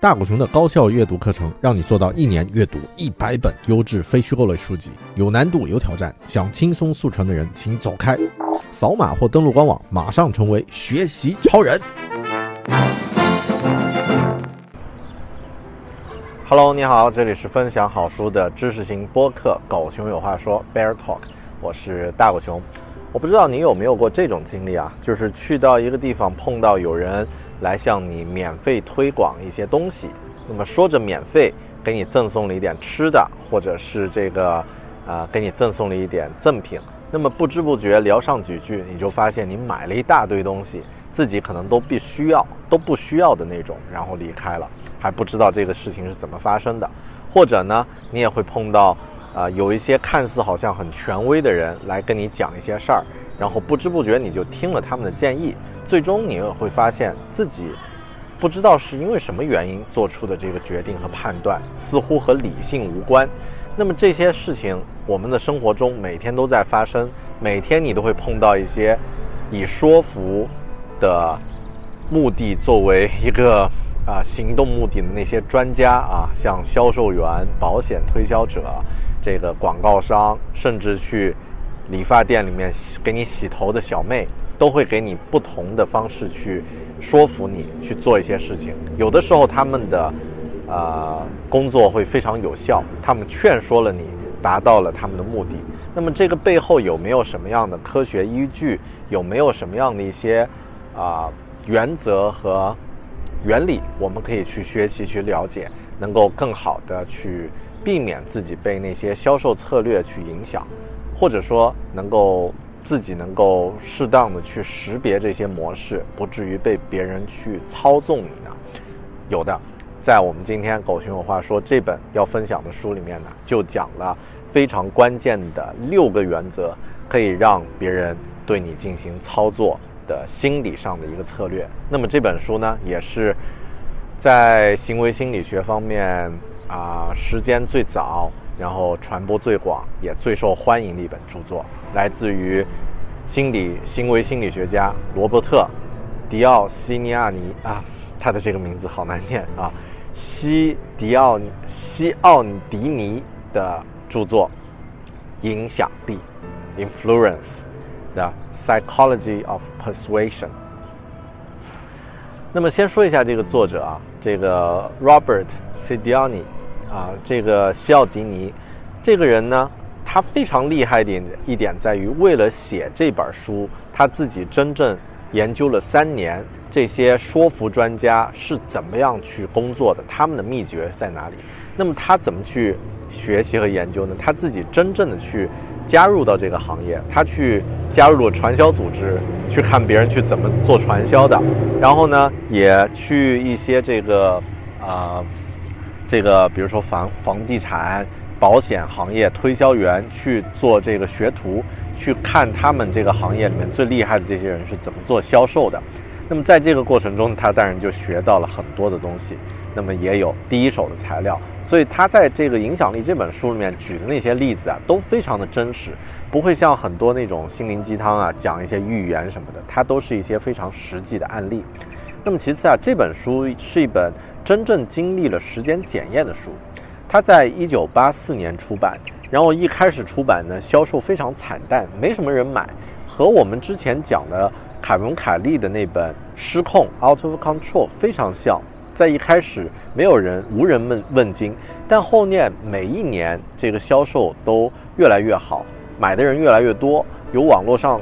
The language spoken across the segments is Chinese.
大狗熊的高效阅读课程，让你做到一年阅读一百本优质非虚构类书籍，有难度有挑战，想轻松速成的人请走开，扫码或登录官网，马上成为学习超人。Hello，你好，这里是分享好书的知识型播客《狗熊有话说》Bear Talk，我是大狗熊。我不知道你有没有过这种经历啊，就是去到一个地方碰到有人。来向你免费推广一些东西，那么说着免费，给你赠送了一点吃的，或者是这个，啊，给你赠送了一点赠品。那么不知不觉聊上几句，你就发现你买了一大堆东西，自己可能都必须要都不需要的那种，然后离开了，还不知道这个事情是怎么发生的。或者呢，你也会碰到，啊，有一些看似好像很权威的人来跟你讲一些事儿，然后不知不觉你就听了他们的建议。最终你也会发现自己不知道是因为什么原因做出的这个决定和判断，似乎和理性无关。那么这些事情，我们的生活中每天都在发生，每天你都会碰到一些以说服的目的作为一个啊行动目的的那些专家啊，像销售员、保险推销者、这个广告商，甚至去理发店里面给你洗头的小妹。都会给你不同的方式去说服你去做一些事情。有的时候他们的呃工作会非常有效，他们劝说了你，达到了他们的目的。那么这个背后有没有什么样的科学依据？有没有什么样的一些啊原则和原理？我们可以去学习去了解，能够更好的去避免自己被那些销售策略去影响，或者说能够。自己能够适当的去识别这些模式，不至于被别人去操纵你呢？有的，在我们今天《狗熊有话说》这本要分享的书里面呢，就讲了非常关键的六个原则，可以让别人对你进行操作的心理上的一个策略。那么这本书呢，也是在行为心理学方面啊，时间最早。然后传播最广也最受欢迎的一本著作，来自于心理行为心理学家罗伯特·迪奥西尼亚尼啊，他的这个名字好难念啊，西迪奥西奥迪尼的著作《影响力》（Influence：The Psychology of Persuasion）。那么先说一下这个作者啊，这个 Robert Cialdini。啊，这个西奥迪尼，这个人呢，他非常厉害的一点在于，为了写这本书，他自己真正研究了三年，这些说服专家是怎么样去工作的，他们的秘诀在哪里？那么他怎么去学习和研究呢？他自己真正的去加入到这个行业，他去加入了传销组织，去看别人去怎么做传销的，然后呢，也去一些这个啊。这个，比如说房房地产、保险行业推销员去做这个学徒，去看他们这个行业里面最厉害的这些人是怎么做销售的。那么在这个过程中，他当然就学到了很多的东西，那么也有第一手的材料。所以他在这个影响力这本书里面举的那些例子啊，都非常的真实，不会像很多那种心灵鸡汤啊讲一些预言什么的，它都是一些非常实际的案例。那么其次啊，这本书是一本。真正经历了时间检验的书，它在一九八四年出版，然后一开始出版呢，销售非常惨淡，没什么人买，和我们之前讲的凯文·凯利的那本《失控 （out of control） 非常像。在一开始，没有人无人问问津，但后面每一年这个销售都越来越好，买的人越来越多，有网络上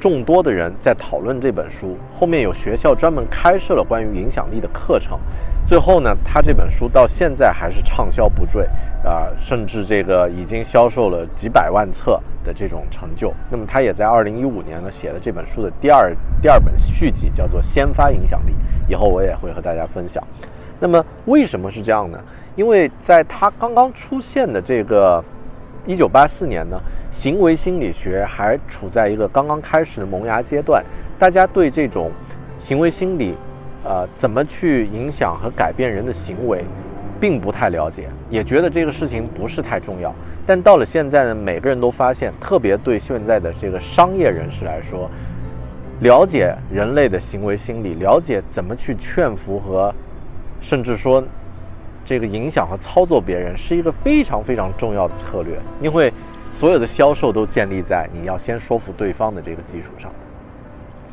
众多的人在讨论这本书。后面有学校专门开设了关于影响力的课程。最后呢，他这本书到现在还是畅销不坠，啊，甚至这个已经销售了几百万册的这种成就。那么他也在二零一五年呢写了这本书的第二第二本续集，叫做《先发影响力》。以后我也会和大家分享。那么为什么是这样呢？因为在他刚刚出现的这个一九八四年呢，行为心理学还处在一个刚刚开始的萌芽阶段，大家对这种行为心理。呃，怎么去影响和改变人的行为，并不太了解，也觉得这个事情不是太重要。但到了现在呢，每个人都发现，特别对现在的这个商业人士来说，了解人类的行为心理，了解怎么去劝服和，甚至说这个影响和操作别人，是一个非常非常重要的策略。因为所有的销售都建立在你要先说服对方的这个基础上，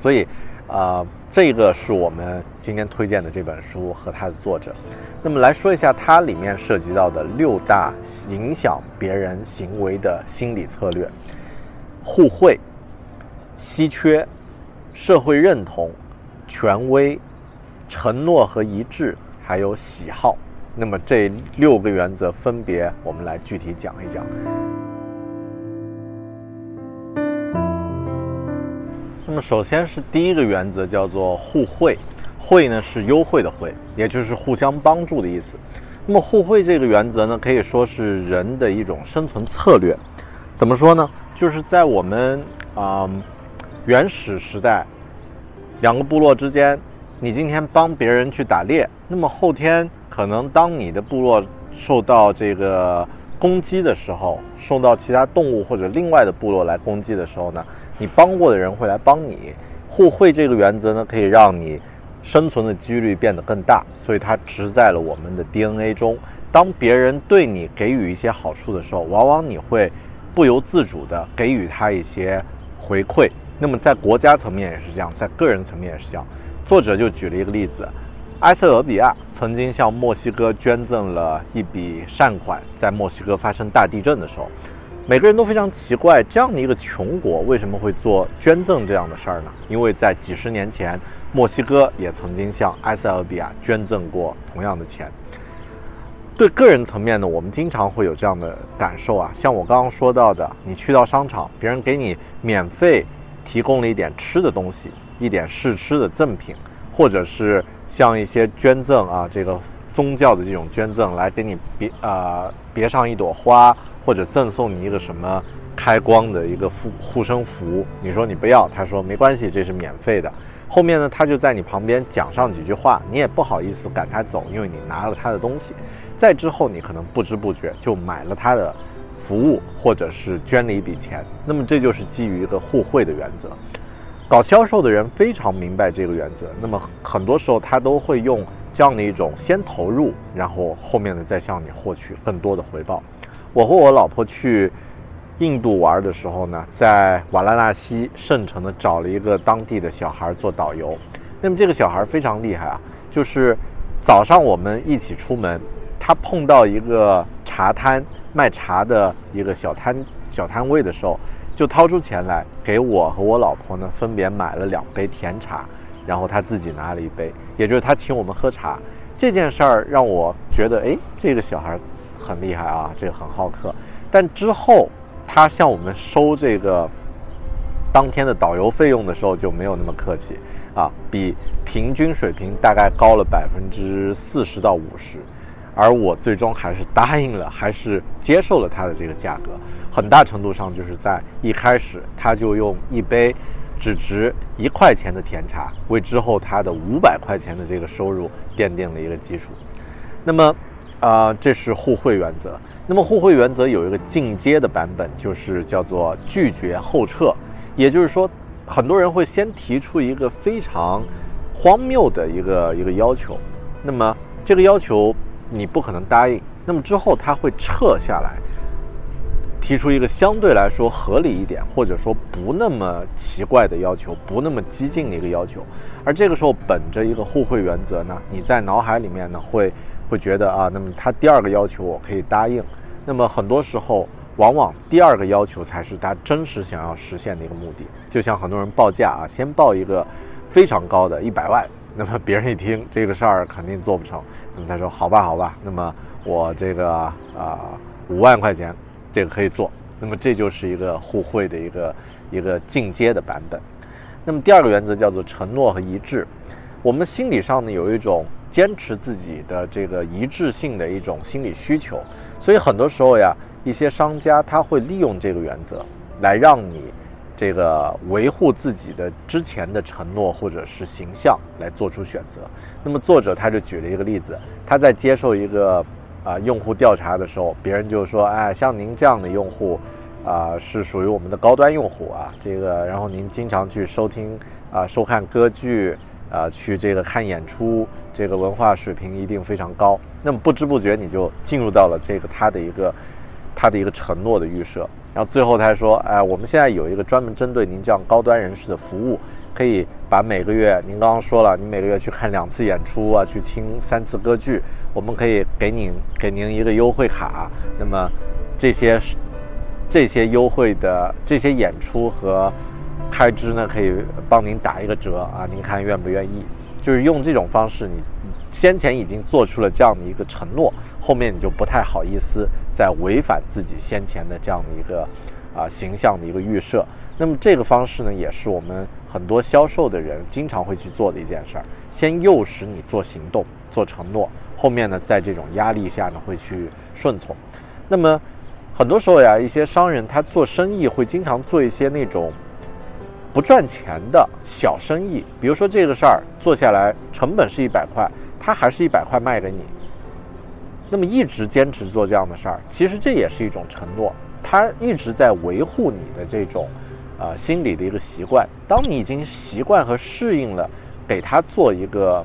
所以。啊，这个是我们今天推荐的这本书和它的作者。那么来说一下它里面涉及到的六大影响别人行为的心理策略：互惠、稀缺、社会认同、权威、承诺和一致，还有喜好。那么这六个原则分别，我们来具体讲一讲。那么，首先是第一个原则，叫做互惠。惠呢是优惠的惠，也就是互相帮助的意思。那么，互惠这个原则呢，可以说是人的一种生存策略。怎么说呢？就是在我们啊原始时代，两个部落之间，你今天帮别人去打猎，那么后天可能当你的部落受到这个攻击的时候，受到其他动物或者另外的部落来攻击的时候呢？你帮过的人会来帮你，互惠这个原则呢，可以让你生存的几率变得更大，所以它植在了我们的 DNA 中。当别人对你给予一些好处的时候，往往你会不由自主地给予他一些回馈。那么在国家层面也是这样，在个人层面也是这样。作者就举了一个例子：埃塞俄比亚曾经向墨西哥捐赠了一笔善款，在墨西哥发生大地震的时候。每个人都非常奇怪，这样的一个穷国为什么会做捐赠这样的事儿呢？因为在几十年前，墨西哥也曾经向埃塞俄比亚捐赠过同样的钱。对个人层面呢，我们经常会有这样的感受啊，像我刚刚说到的，你去到商场，别人给你免费提供了一点吃的东西，一点试吃的赠品，或者是像一些捐赠啊，这个宗教的这种捐赠，来给你别啊别上一朵花。或者赠送你一个什么开光的一个护护身符，你说你不要，他说没关系，这是免费的。后面呢，他就在你旁边讲上几句话，你也不好意思赶他走，因为你拿了他的东西。再之后，你可能不知不觉就买了他的服务，或者是捐了一笔钱。那么这就是基于一个互惠的原则。搞销售的人非常明白这个原则，那么很多时候他都会用这样的一种先投入，然后后面的再向你获取更多的回报。我和我老婆去印度玩的时候呢，在瓦拉纳西圣城呢找了一个当地的小孩做导游。那么这个小孩非常厉害啊，就是早上我们一起出门，他碰到一个茶摊卖茶的一个小摊小摊位的时候，就掏出钱来给我和我老婆呢分别买了两杯甜茶，然后他自己拿了一杯，也就是他请我们喝茶。这件事儿让我觉得，哎，这个小孩。很厉害啊，这个很好客。但之后他向我们收这个当天的导游费用的时候就没有那么客气啊，比平均水平大概高了百分之四十到五十。而我最终还是答应了，还是接受了他的这个价格。很大程度上就是在一开始他就用一杯只值一块钱的甜茶，为之后他的五百块钱的这个收入奠定了一个基础。那么。啊，这是互惠原则。那么互惠原则有一个进阶的版本，就是叫做拒绝后撤。也就是说，很多人会先提出一个非常荒谬的一个一个要求，那么这个要求你不可能答应，那么之后他会撤下来，提出一个相对来说合理一点，或者说不那么奇怪的要求，不那么激进的一个要求。而这个时候，本着一个互惠原则呢，你在脑海里面呢会会觉得啊，那么他第二个要求我可以答应。那么很多时候，往往第二个要求才是他真实想要实现的一个目的。就像很多人报价啊，先报一个非常高的一百万，那么别人一听这个事儿肯定做不成，那么他说好吧好吧，那么我这个啊五万块钱。这个可以做，那么这就是一个互惠的一个一个进阶的版本。那么第二个原则叫做承诺和一致。我们心理上呢有一种坚持自己的这个一致性的一种心理需求，所以很多时候呀，一些商家他会利用这个原则来让你这个维护自己的之前的承诺或者是形象来做出选择。那么作者他就举了一个例子，他在接受一个。啊，用户调查的时候，别人就说：“哎，像您这样的用户，啊，是属于我们的高端用户啊。这个，然后您经常去收听啊，收看歌剧，啊，去这个看演出，这个文化水平一定非常高。那么不知不觉你就进入到了这个他的一个他的一个承诺的预设。然后最后他说：，哎，我们现在有一个专门针对您这样高端人士的服务。”可以把每个月，您刚刚说了，你每个月去看两次演出啊，去听三次歌剧，我们可以给您给您一个优惠卡。那么这些这些优惠的这些演出和开支呢，可以帮您打一个折啊，您看愿不愿意？就是用这种方式，你先前已经做出了这样的一个承诺，后面你就不太好意思再违反自己先前的这样的一个啊形象的一个预设。那么这个方式呢，也是我们很多销售的人经常会去做的一件事儿。先诱使你做行动、做承诺，后面呢，在这种压力下呢，会去顺从。那么很多时候呀，一些商人他做生意会经常做一些那种不赚钱的小生意，比如说这个事儿做下来成本是一百块，他还是一百块卖给你。那么一直坚持做这样的事儿，其实这也是一种承诺，他一直在维护你的这种。啊，心理的一个习惯。当你已经习惯和适应了，给他做一个，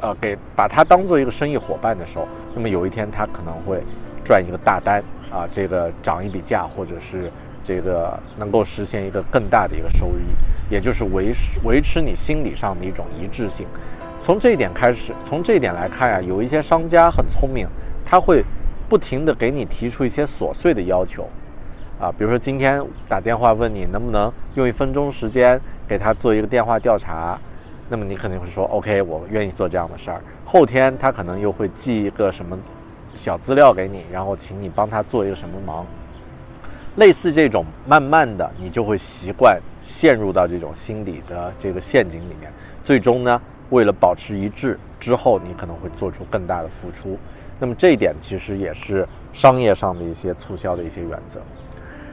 呃，给把他当做一个生意伙伴的时候，那么有一天他可能会赚一个大单啊，这个涨一笔价，或者是这个能够实现一个更大的一个收益，也就是维持维持你心理上的一种一致性。从这一点开始，从这一点来看呀，有一些商家很聪明，他会不停的给你提出一些琐碎的要求。啊，比如说今天打电话问你能不能用一分钟时间给他做一个电话调查，那么你肯定会说 OK，我愿意做这样的事儿。后天他可能又会寄一个什么小资料给你，然后请你帮他做一个什么忙。类似这种，慢慢的你就会习惯陷入到这种心理的这个陷阱里面。最终呢，为了保持一致，之后你可能会做出更大的付出。那么这一点其实也是商业上的一些促销的一些原则。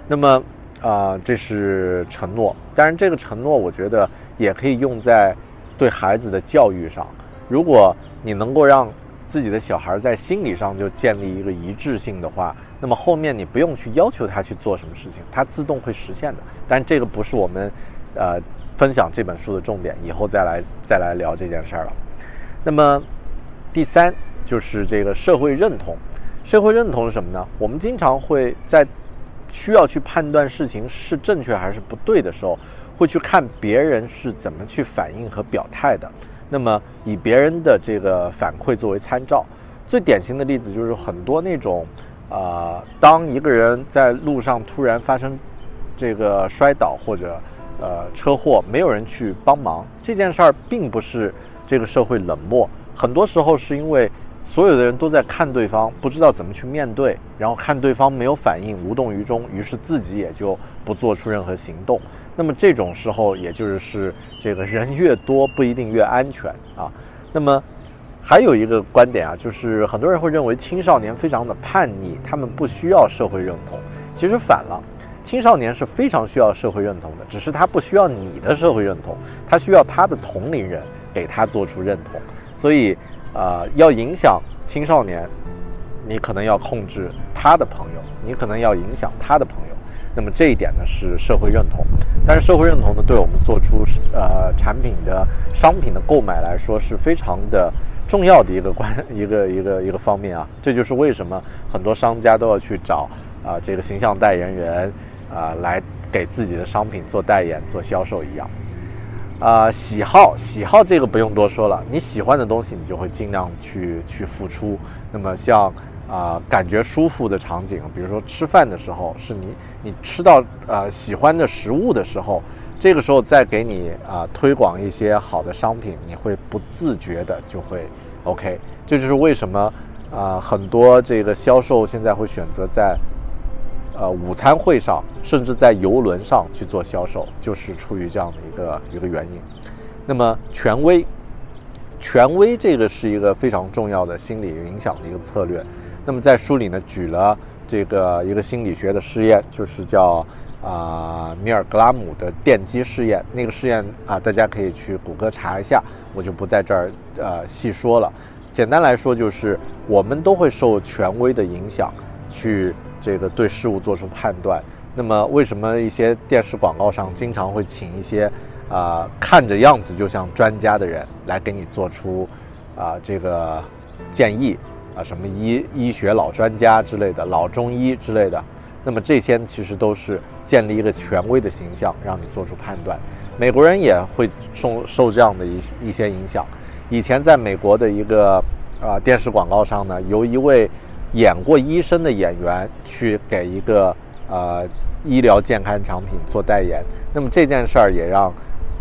那么，啊，这是承诺。当然，这个承诺我觉得也可以用在对孩子的教育上。如果你能够让自己的小孩在心理上就建立一个一致性的话，那么后面你不用去要求他去做什么事情，他自动会实现的。但这个不是我们呃分享这本书的重点，以后再来再来聊这件事儿了。那么第三就是这个社会认同。社会认同是什么呢？我们经常会在需要去判断事情是正确还是不对的时候，会去看别人是怎么去反应和表态的。那么以别人的这个反馈作为参照，最典型的例子就是很多那种，啊，当一个人在路上突然发生这个摔倒或者呃车祸，没有人去帮忙，这件事儿并不是这个社会冷漠，很多时候是因为。所有的人都在看对方，不知道怎么去面对，然后看对方没有反应，无动于衷，于是自己也就不做出任何行动。那么这种时候，也就是这个人越多不一定越安全啊。那么还有一个观点啊，就是很多人会认为青少年非常的叛逆，他们不需要社会认同。其实反了，青少年是非常需要社会认同的，只是他不需要你的社会认同，他需要他的同龄人给他做出认同。所以。啊，要影响青少年，你可能要控制他的朋友，你可能要影响他的朋友。那么这一点呢是社会认同，但是社会认同呢，对我们做出呃产品的商品的购买来说是非常的重要的一个关一个一个一个方面啊。这就是为什么很多商家都要去找啊这个形象代言人啊来给自己的商品做代言、做销售一样。啊，喜好喜好这个不用多说了，你喜欢的东西，你就会尽量去去付出。那么像啊感觉舒服的场景，比如说吃饭的时候，是你你吃到呃喜欢的食物的时候，这个时候再给你啊推广一些好的商品，你会不自觉的就会 OK。这就是为什么啊很多这个销售现在会选择在。呃，午餐会上，甚至在游轮上去做销售，就是出于这样的一个一个原因。那么，权威，权威这个是一个非常重要的心理影响的一个策略。那么，在书里呢，举了这个一个心理学的试验，就是叫啊米尔格拉姆的电击试验。那个试验啊，大家可以去谷歌查一下，我就不在这儿呃细说了。简单来说，就是我们都会受权威的影响去。这个对事物做出判断，那么为什么一些电视广告上经常会请一些啊看着样子就像专家的人来给你做出啊这个建议啊什么医医学老专家之类的老中医之类的，那么这些其实都是建立一个权威的形象，让你做出判断。美国人也会受受这样的一一些影响。以前在美国的一个啊电视广告上呢，由一位。演过医生的演员去给一个呃医疗健康产品做代言，那么这件事儿也让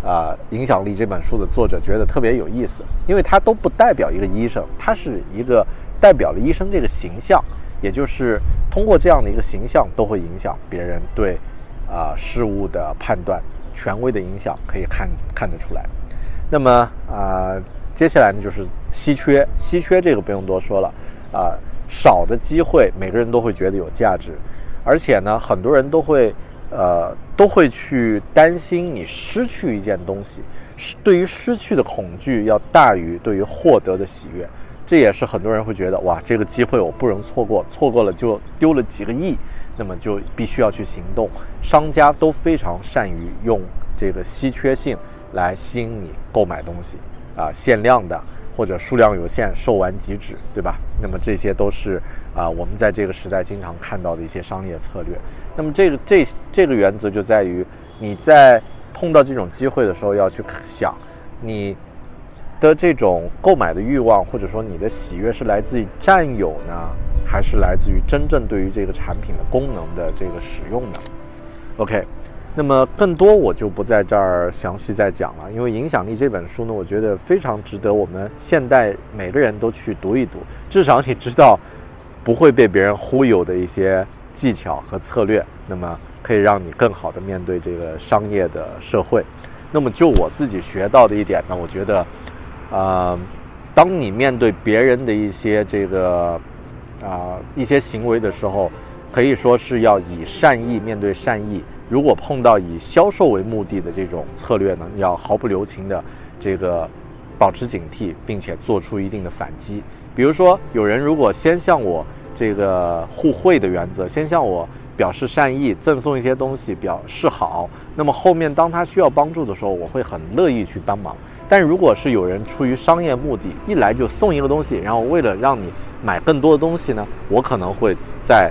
呃影响力这本书的作者觉得特别有意思，因为他都不代表一个医生，他是一个代表了医生这个形象，也就是通过这样的一个形象都会影响别人对啊事物的判断，权威的影响可以看看得出来。那么啊接下来呢就是稀缺，稀缺这个不用多说了啊。少的机会，每个人都会觉得有价值，而且呢，很多人都会，呃，都会去担心你失去一件东西，是对于失去的恐惧要大于对于获得的喜悦，这也是很多人会觉得，哇，这个机会我不容错过，错过了就丢了几个亿，那么就必须要去行动。商家都非常善于用这个稀缺性来吸引你购买东西，啊，限量的。或者数量有限，售完即止，对吧？那么这些都是啊，我们在这个时代经常看到的一些商业策略。那么这个这这个原则就在于，你在碰到这种机会的时候，要去想，你的这种购买的欲望，或者说你的喜悦是来自于占有呢，还是来自于真正对于这个产品的功能的这个使用呢？OK。那么更多我就不在这儿详细再讲了，因为《影响力》这本书呢，我觉得非常值得我们现代每个人都去读一读，至少你知道不会被别人忽悠的一些技巧和策略，那么可以让你更好的面对这个商业的社会。那么就我自己学到的一点呢，我觉得，啊，当你面对别人的一些这个啊一些行为的时候，可以说是要以善意面对善意。如果碰到以销售为目的的这种策略呢，要毫不留情的这个保持警惕，并且做出一定的反击。比如说，有人如果先向我这个互惠的原则，先向我表示善意，赠送一些东西表示好，那么后面当他需要帮助的时候，我会很乐意去帮忙。但如果是有人出于商业目的，一来就送一个东西，然后为了让你买更多的东西呢，我可能会在。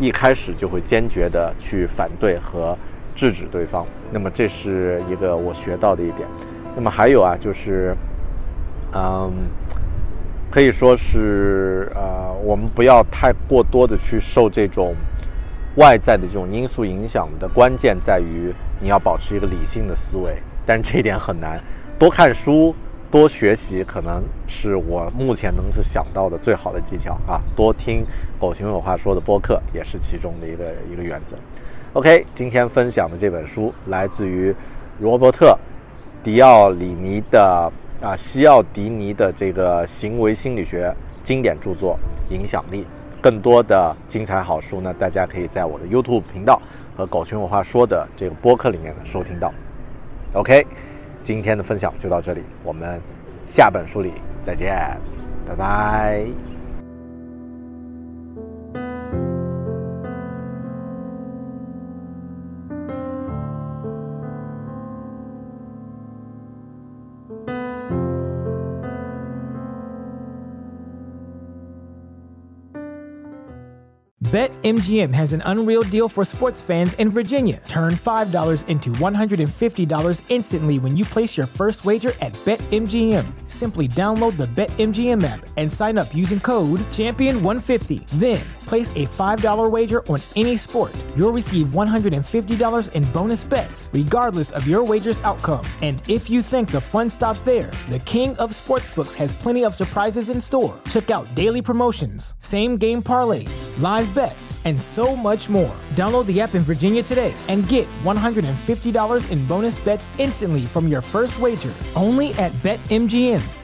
一开始就会坚决的去反对和制止对方，那么这是一个我学到的一点。那么还有啊，就是，嗯，可以说是呃，我们不要太过多的去受这种外在的这种因素影响的关键在于你要保持一个理性的思维，但这一点很难，多看书。多学习可能是我目前能够想到的最好的技巧啊！多听狗熊有话说的播客也是其中的一个一个原则。OK，今天分享的这本书来自于罗伯特·迪奥里尼的啊西奥迪尼的这个行为心理学经典著作《影响力》。更多的精彩好书呢，大家可以在我的 YouTube 频道和狗熊有话说的这个播客里面呢收听到。OK。今天的分享就到这里，我们下本书里再见，拜拜。BetMGM has an unreal deal for sports fans in Virginia. Turn $5 into $150 instantly when you place your first wager at BetMGM. Simply download the BetMGM app and sign up using code Champion150. Then, place a $5 wager on any sport. You'll receive $150 in bonus bets, regardless of your wager's outcome. And if you think the fun stops there, the King of Sportsbooks has plenty of surprises in store. Check out daily promotions, same game parlays, live bets, and so much more. Download the app in Virginia today and get $150 in bonus bets instantly from your first wager only at BetMGM.